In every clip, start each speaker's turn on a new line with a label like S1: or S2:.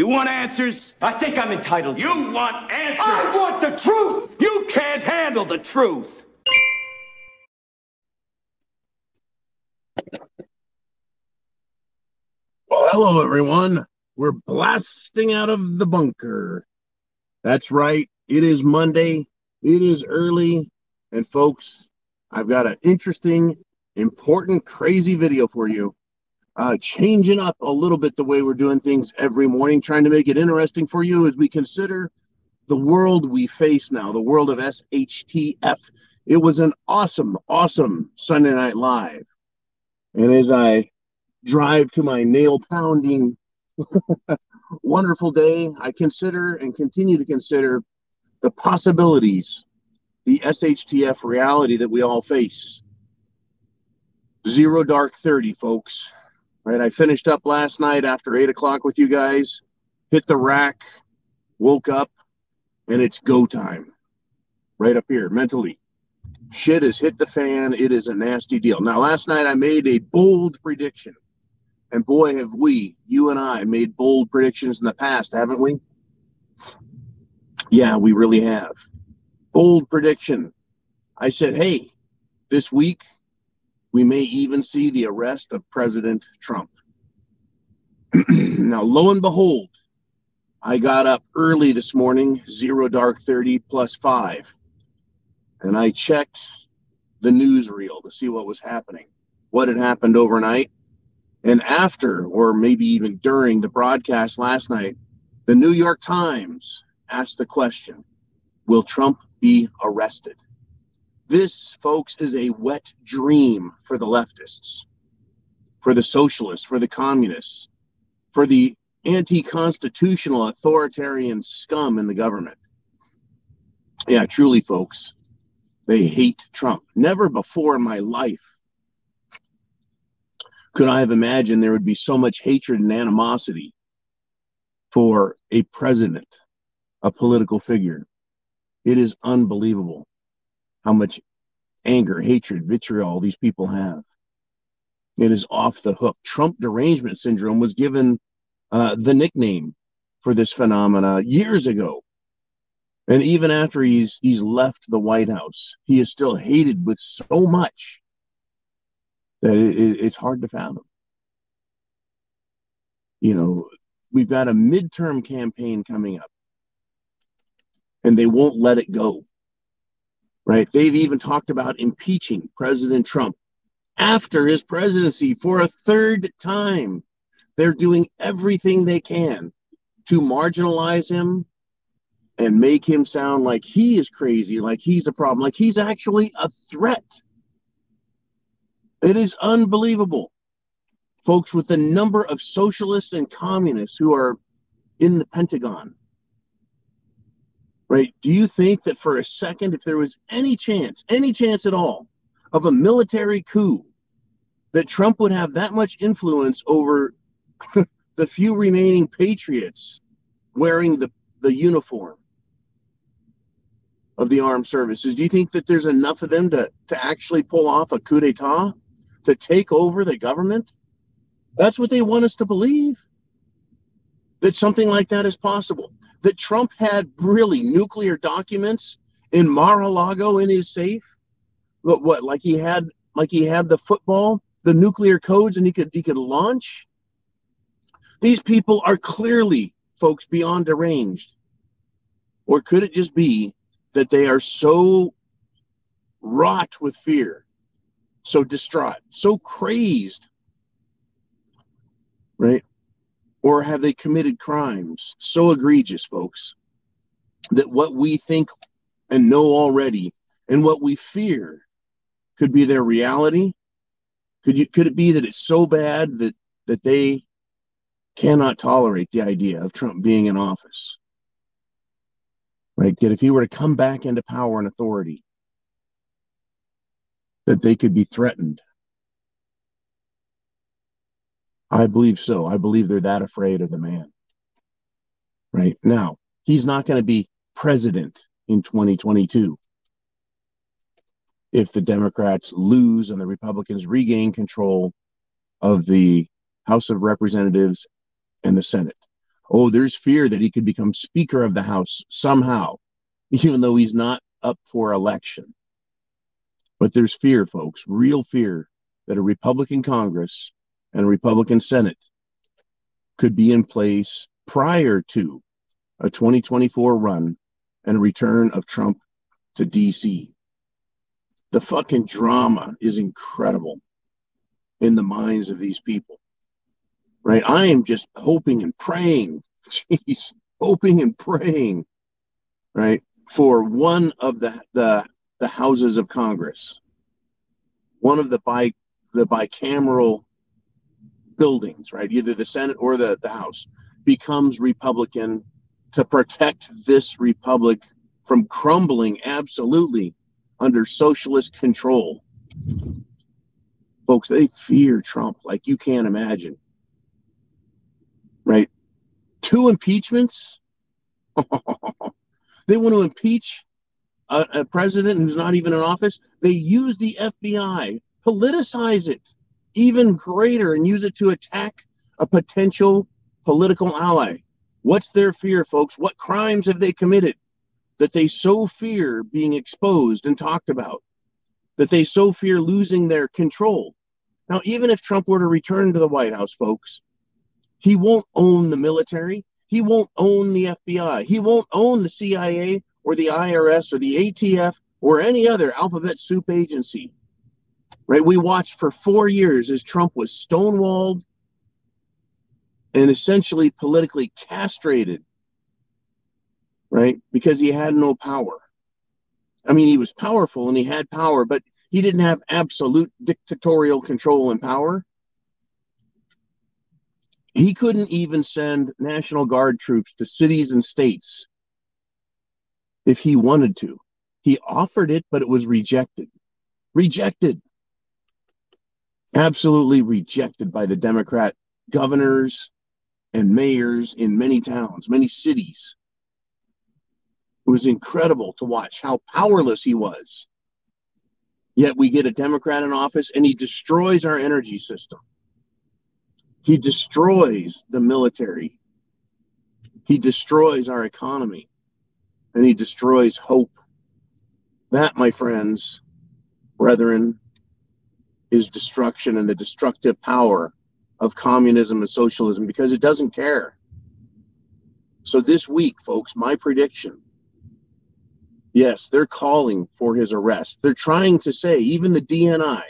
S1: You want answers?
S2: I think I'm entitled. to.
S1: You want answers?
S2: I want the truth.
S1: You can't handle the truth.
S3: Well, hello, everyone. We're blasting out of the bunker. That's right. It is Monday. It is early. And, folks, I've got an interesting, important, crazy video for you. Uh, changing up a little bit the way we're doing things every morning, trying to make it interesting for you as we consider the world we face now, the world of SHTF. It was an awesome, awesome Sunday Night Live. And as I drive to my nail pounding wonderful day, I consider and continue to consider the possibilities, the SHTF reality that we all face. Zero dark 30, folks. Right. I finished up last night after eight o'clock with you guys, hit the rack, woke up, and it's go time. Right up here, mentally. Shit has hit the fan. It is a nasty deal. Now, last night I made a bold prediction. And boy, have we, you and I, made bold predictions in the past, haven't we? Yeah, we really have. Bold prediction. I said, hey, this week we may even see the arrest of President Trump. now, lo and behold, I got up early this morning, zero dark 30 plus five, and I checked the newsreel to see what was happening, what had happened overnight. And after, or maybe even during the broadcast last night, the New York Times asked the question Will Trump be arrested? This, folks, is a wet dream for the leftists, for the socialists, for the communists, for the anti constitutional authoritarian scum in the government. Yeah, truly, folks, they hate Trump. Never before in my life could I have imagined there would be so much hatred and animosity for a president, a political figure. It is unbelievable how much anger, hatred, vitriol these people have. It is off the hook. Trump derangement syndrome was given uh, the nickname for this phenomena years ago. And even after he's he's left the White House, he is still hated with so much that it, it, it's hard to fathom. You know, we've got a midterm campaign coming up, and they won't let it go right? They've even talked about impeaching President Trump after his presidency for a third time. They're doing everything they can to marginalize him and make him sound like he is crazy, like he's a problem, like he's actually a threat. It is unbelievable. Folks, with the number of socialists and communists who are in the Pentagon, right? Do you think that for a second, if there was any chance, any chance at all, of a military coup, that Trump would have that much influence over the few remaining patriots wearing the, the uniform of the armed services? Do you think that there's enough of them to, to actually pull off a coup d'etat, to take over the government? That's what they want us to believe. That something like that is possible that Trump had really nuclear documents in Mar-a-Lago in his safe? What, what like he had like he had the football, the nuclear codes, and he could he could launch? These people are clearly folks beyond deranged. Or could it just be that they are so wrought with fear, so distraught, so crazed, right? Or have they committed crimes so egregious, folks, that what we think and know already and what we fear could be their reality? Could you could it be that it's so bad that that they cannot tolerate the idea of Trump being in office? Right? That if he were to come back into power and authority, that they could be threatened I believe so. I believe they're that afraid of the man. Right now, he's not going to be president in 2022 if the Democrats lose and the Republicans regain control of the House of Representatives and the Senate. Oh, there's fear that he could become Speaker of the House somehow, even though he's not up for election. But there's fear, folks, real fear that a Republican Congress and Republican Senate could be in place prior to a 2024 run and return of Trump to DC. The fucking drama is incredible in the minds of these people. Right? I am just hoping and praying, jeez, hoping and praying, right, for one of the the the houses of Congress, one of the bi the bicameral buildings, right, either the Senate or the, the House, becomes Republican to protect this republic from crumbling absolutely under socialist control. Folks, they fear Trump like you can't imagine. Right? Two impeachments? they want to impeach a, a, president who's not even in office. They use the FBI, politicize it even greater, and use it to attack a potential political ally. What's their fear, folks? What crimes have they committed? that they so fear being exposed and talked about, that they so fear losing their control. Now, even if Trump were to return to the White House, folks, he won't own the military. He won't own the FBI. He won't own the CIA or the IRS or the ATF or any other alphabet soup agency. Right? We watched for four years as Trump was stonewalled and essentially politically castrated right? Because he had no power. I mean, he was powerful and he had power, but he didn't have absolute dictatorial control and power. He couldn't even send National Guard troops to cities and states if he wanted to. He offered it, but it was rejected. Rejected. Absolutely rejected by the Democrat governors and mayors in many towns, many cities. It was incredible to watch how powerless he was. Yet we get a Democrat in office and he destroys our energy system. He destroys the military. He destroys our economy. And he destroys hope. That, my friends, brethren, is destruction and the destructive power of communism and socialism because it doesn't care. So, this week, folks, my prediction Yes, they're calling for his arrest. They're trying to say, even the DNI,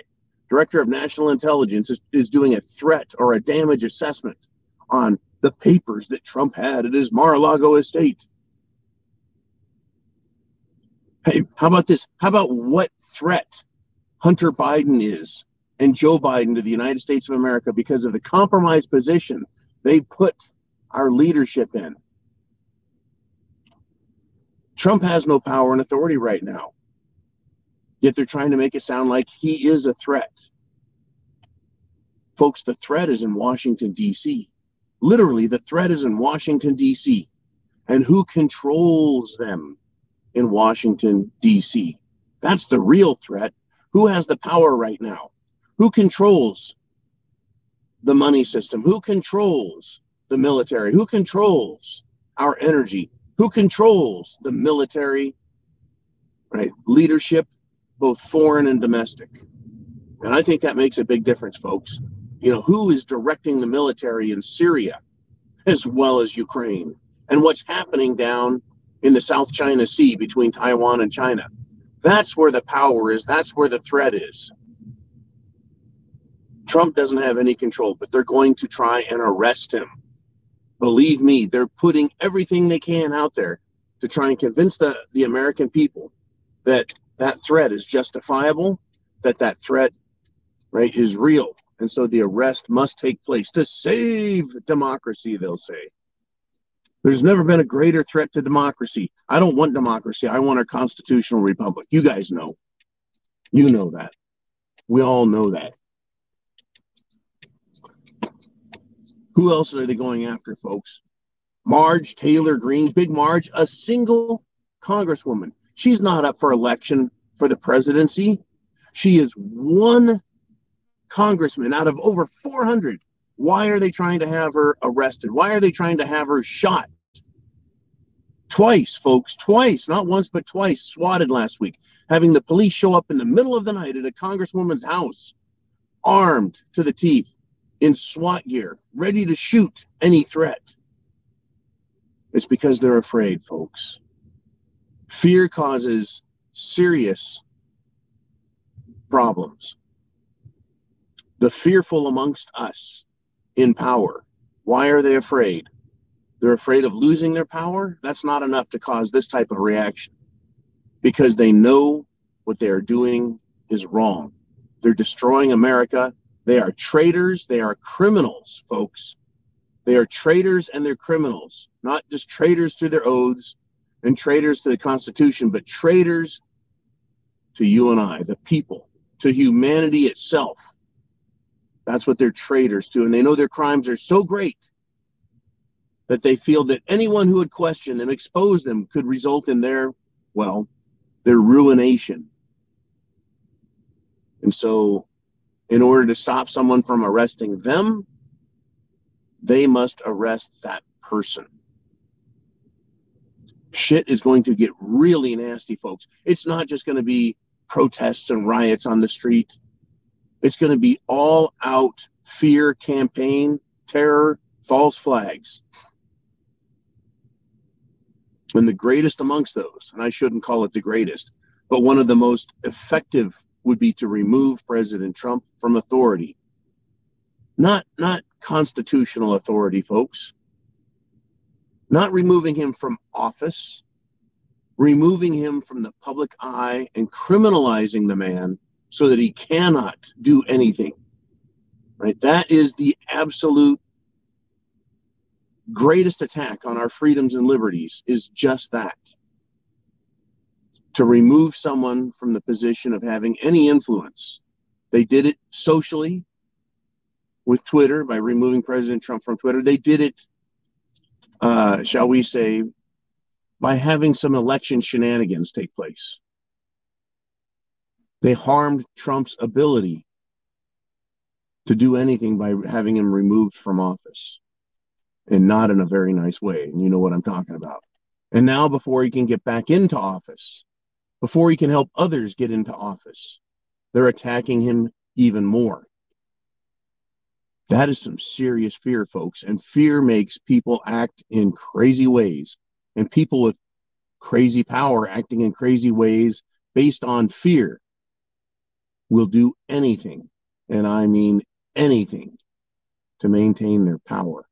S3: Director of National Intelligence, is, is doing a threat or a damage assessment on the papers that Trump had at his Mar a Lago estate. Hey, how about this? How about what threat Hunter Biden is and Joe Biden to the United States of America because of the compromised position they put our leadership in? Trump has no power and authority right now. Yet they're trying to make it sound like he is a threat. Folks, the threat is in Washington, D.C. Literally, the threat is in Washington, D.C. And who controls them in Washington, D.C.? That's the real threat. Who has the power right now? Who controls the money system? Who controls the military? Who controls our energy? who controls the military, right, leadership, both foreign and domestic. And I think that makes a big difference, folks. You know, who is directing the military in Syria as well as Ukraine? And what's happening down in the South China Sea between Taiwan and China? That's where the power is. That's where the threat is. Trump doesn't have any control, but they're going to try and arrest him. Believe me, they're putting everything they can out there to try and convince the, the American people that that threat is justifiable, that that threat, right, is real. And so the arrest must take place to save democracy, they'll say. There's never been a greater threat to democracy. I don't want democracy. I want a constitutional republic. You guys know. You know that. We all know that. Who else are they going after, folks? Marge Taylor Greene, Big Marge, a single congresswoman. She's not up for election for the presidency. She is one congressman out of over 400 Why are they trying to have her arrested? Why are they trying to have her shot? Twice, folks, twice, not once, but twice, swatted last week, having the police show up in the middle of the night at a congresswoman's house, armed to the teeth, in SWAT gear, ready to shoot any threat. It's because they're afraid, folks. Fear causes serious problems. The fearful amongst us in power. Why are they afraid? They're afraid of losing their power. That's not enough to cause this type of reaction because they know what they are doing is wrong. They're destroying America. They are traitors. They are criminals, folks. They are traitors and they're criminals, not just traitors to their oaths and traitors to the Constitution, but traitors to you and I, the people, to humanity itself. That's what they're traitors to. And they know their crimes are so great that they feel that anyone who would question them, expose them, could result in their, well, their ruination. And so, in order to stop someone from arresting them, they must arrest that person. Shit is going to get really nasty, folks. It's not just going to be protests and riots on the street. It's going to be all out fear campaign, terror, false flags. And the greatest amongst those, and I shouldn't call it the greatest, but one of the most effective would be to remove President Trump from authority. Not not constitutional authority, folks. Not removing him from office, removing him from the public eye and criminalizing the man so that he cannot do anything. Right? That is the absolute greatest attack on our freedoms and liberties is just that. To remove someone from the position of having any influence. They did it socially with Twitter by removing President Trump from Twitter. They did it, uh, shall we say, by having some election shenanigans take place. They harmed Trump's ability to do anything by having him removed from office and not in a very nice way. And you know what I'm talking about. And now, before he can get back into office, before he can help others get into office, they're attacking him even more. That is some serious fear, folks. And fear makes people act in crazy ways. And people with crazy power acting in crazy ways based on fear will do anything, and I mean anything, to maintain their power.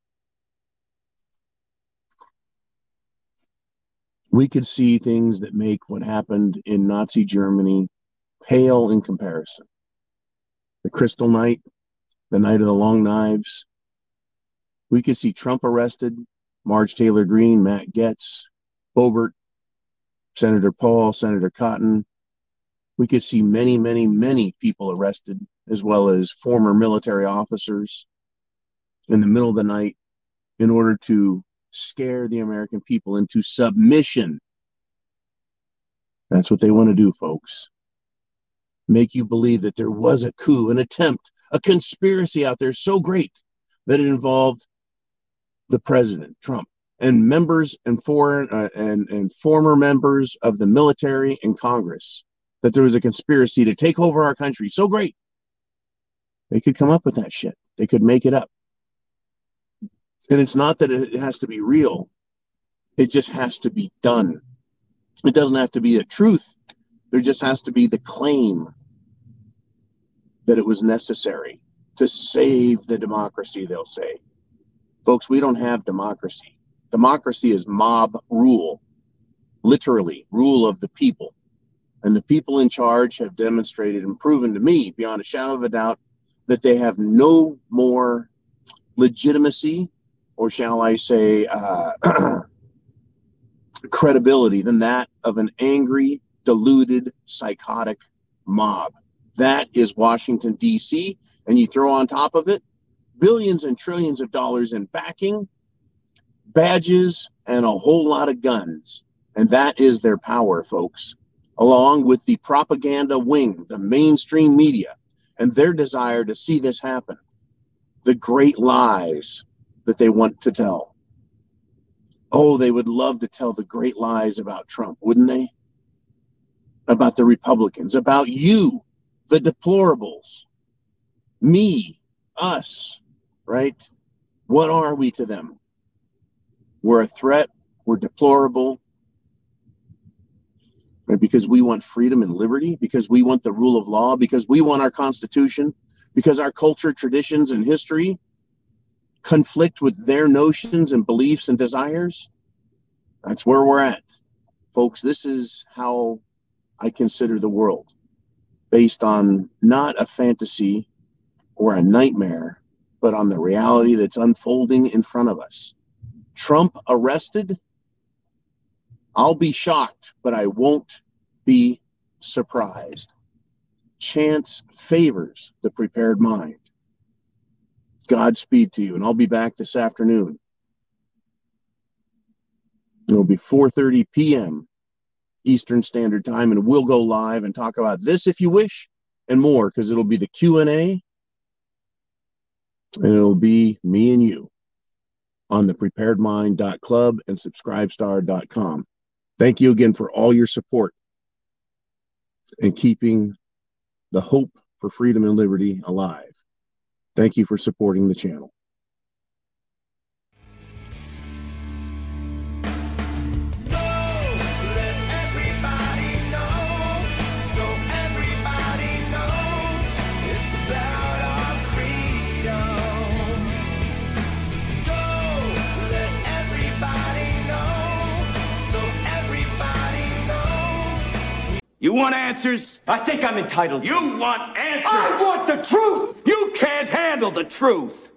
S3: We could see things that make what happened in Nazi Germany pale in comparison. The Crystal Night, the night of the long knives. We could see Trump arrested, Marge Taylor Greene, Matt Gaetz, Boebert, Senator Paul, Senator Cotton. We could see many, many, many people arrested, as well as former military officers in the middle of the night in order to scare the American people into submission. That's what they want to do, folks. Make you believe that there was a coup, an attempt a conspiracy out there so great that it involved the president, Trump, and members and foreign uh, and and former members of the military and Congress. That there was a conspiracy to take over our country so great. They could come up with that shit. They could make it up. And it's not that it has to be real. It just has to be done. It doesn't have to be a truth. There just has to be the claim that it was necessary to save the democracy, they'll say. Folks, we don't have democracy. Democracy is mob rule, literally, rule of the people. And the people in charge have demonstrated and proven to me, beyond a shadow of a doubt, that they have no more legitimacy, or shall I say, uh, credibility than that of an angry, deluded, psychotic mob. That is Washington, D.C. And you throw on top of it billions and trillions of dollars in backing, badges, and a whole lot of guns. And that is their power, folks, along with the propaganda wing, the mainstream media, and their desire to see this happen. the great lies that they want to tell. Oh, they would love to tell the great lies about Trump, wouldn't they? About the Republicans, about you, the deplorables, me, us, right? What are we to them? We're a threat, we're deplorable. Right? Because we want freedom and liberty, because we want the rule of law, because we want our Constitution, because our culture, traditions, and history conflict with their notions and beliefs and desires. That's where we're at. Folks, this is how I consider the world based on not a fantasy or a nightmare, but on the reality that's unfolding in front of us. Trump arrested, I'll be shocked, but I won't be surprised. Chance favors the prepared mind. Godspeed to you, and I'll be back this afternoon. It'll be 4:30 p.m. Eastern Standard Time, and we'll go live and talk about this if you wish, and more, because it'll be the Q and A, and it'll be me and you on the preparedmind.club and subscribestar.com. Thank you again for all your support and keeping the hope for freedom and liberty alive. Thank you for supporting the channel.
S1: You want answers?
S2: I think I'm entitled.
S1: You want answers?
S2: I want the truth!
S1: You can't handle the truth.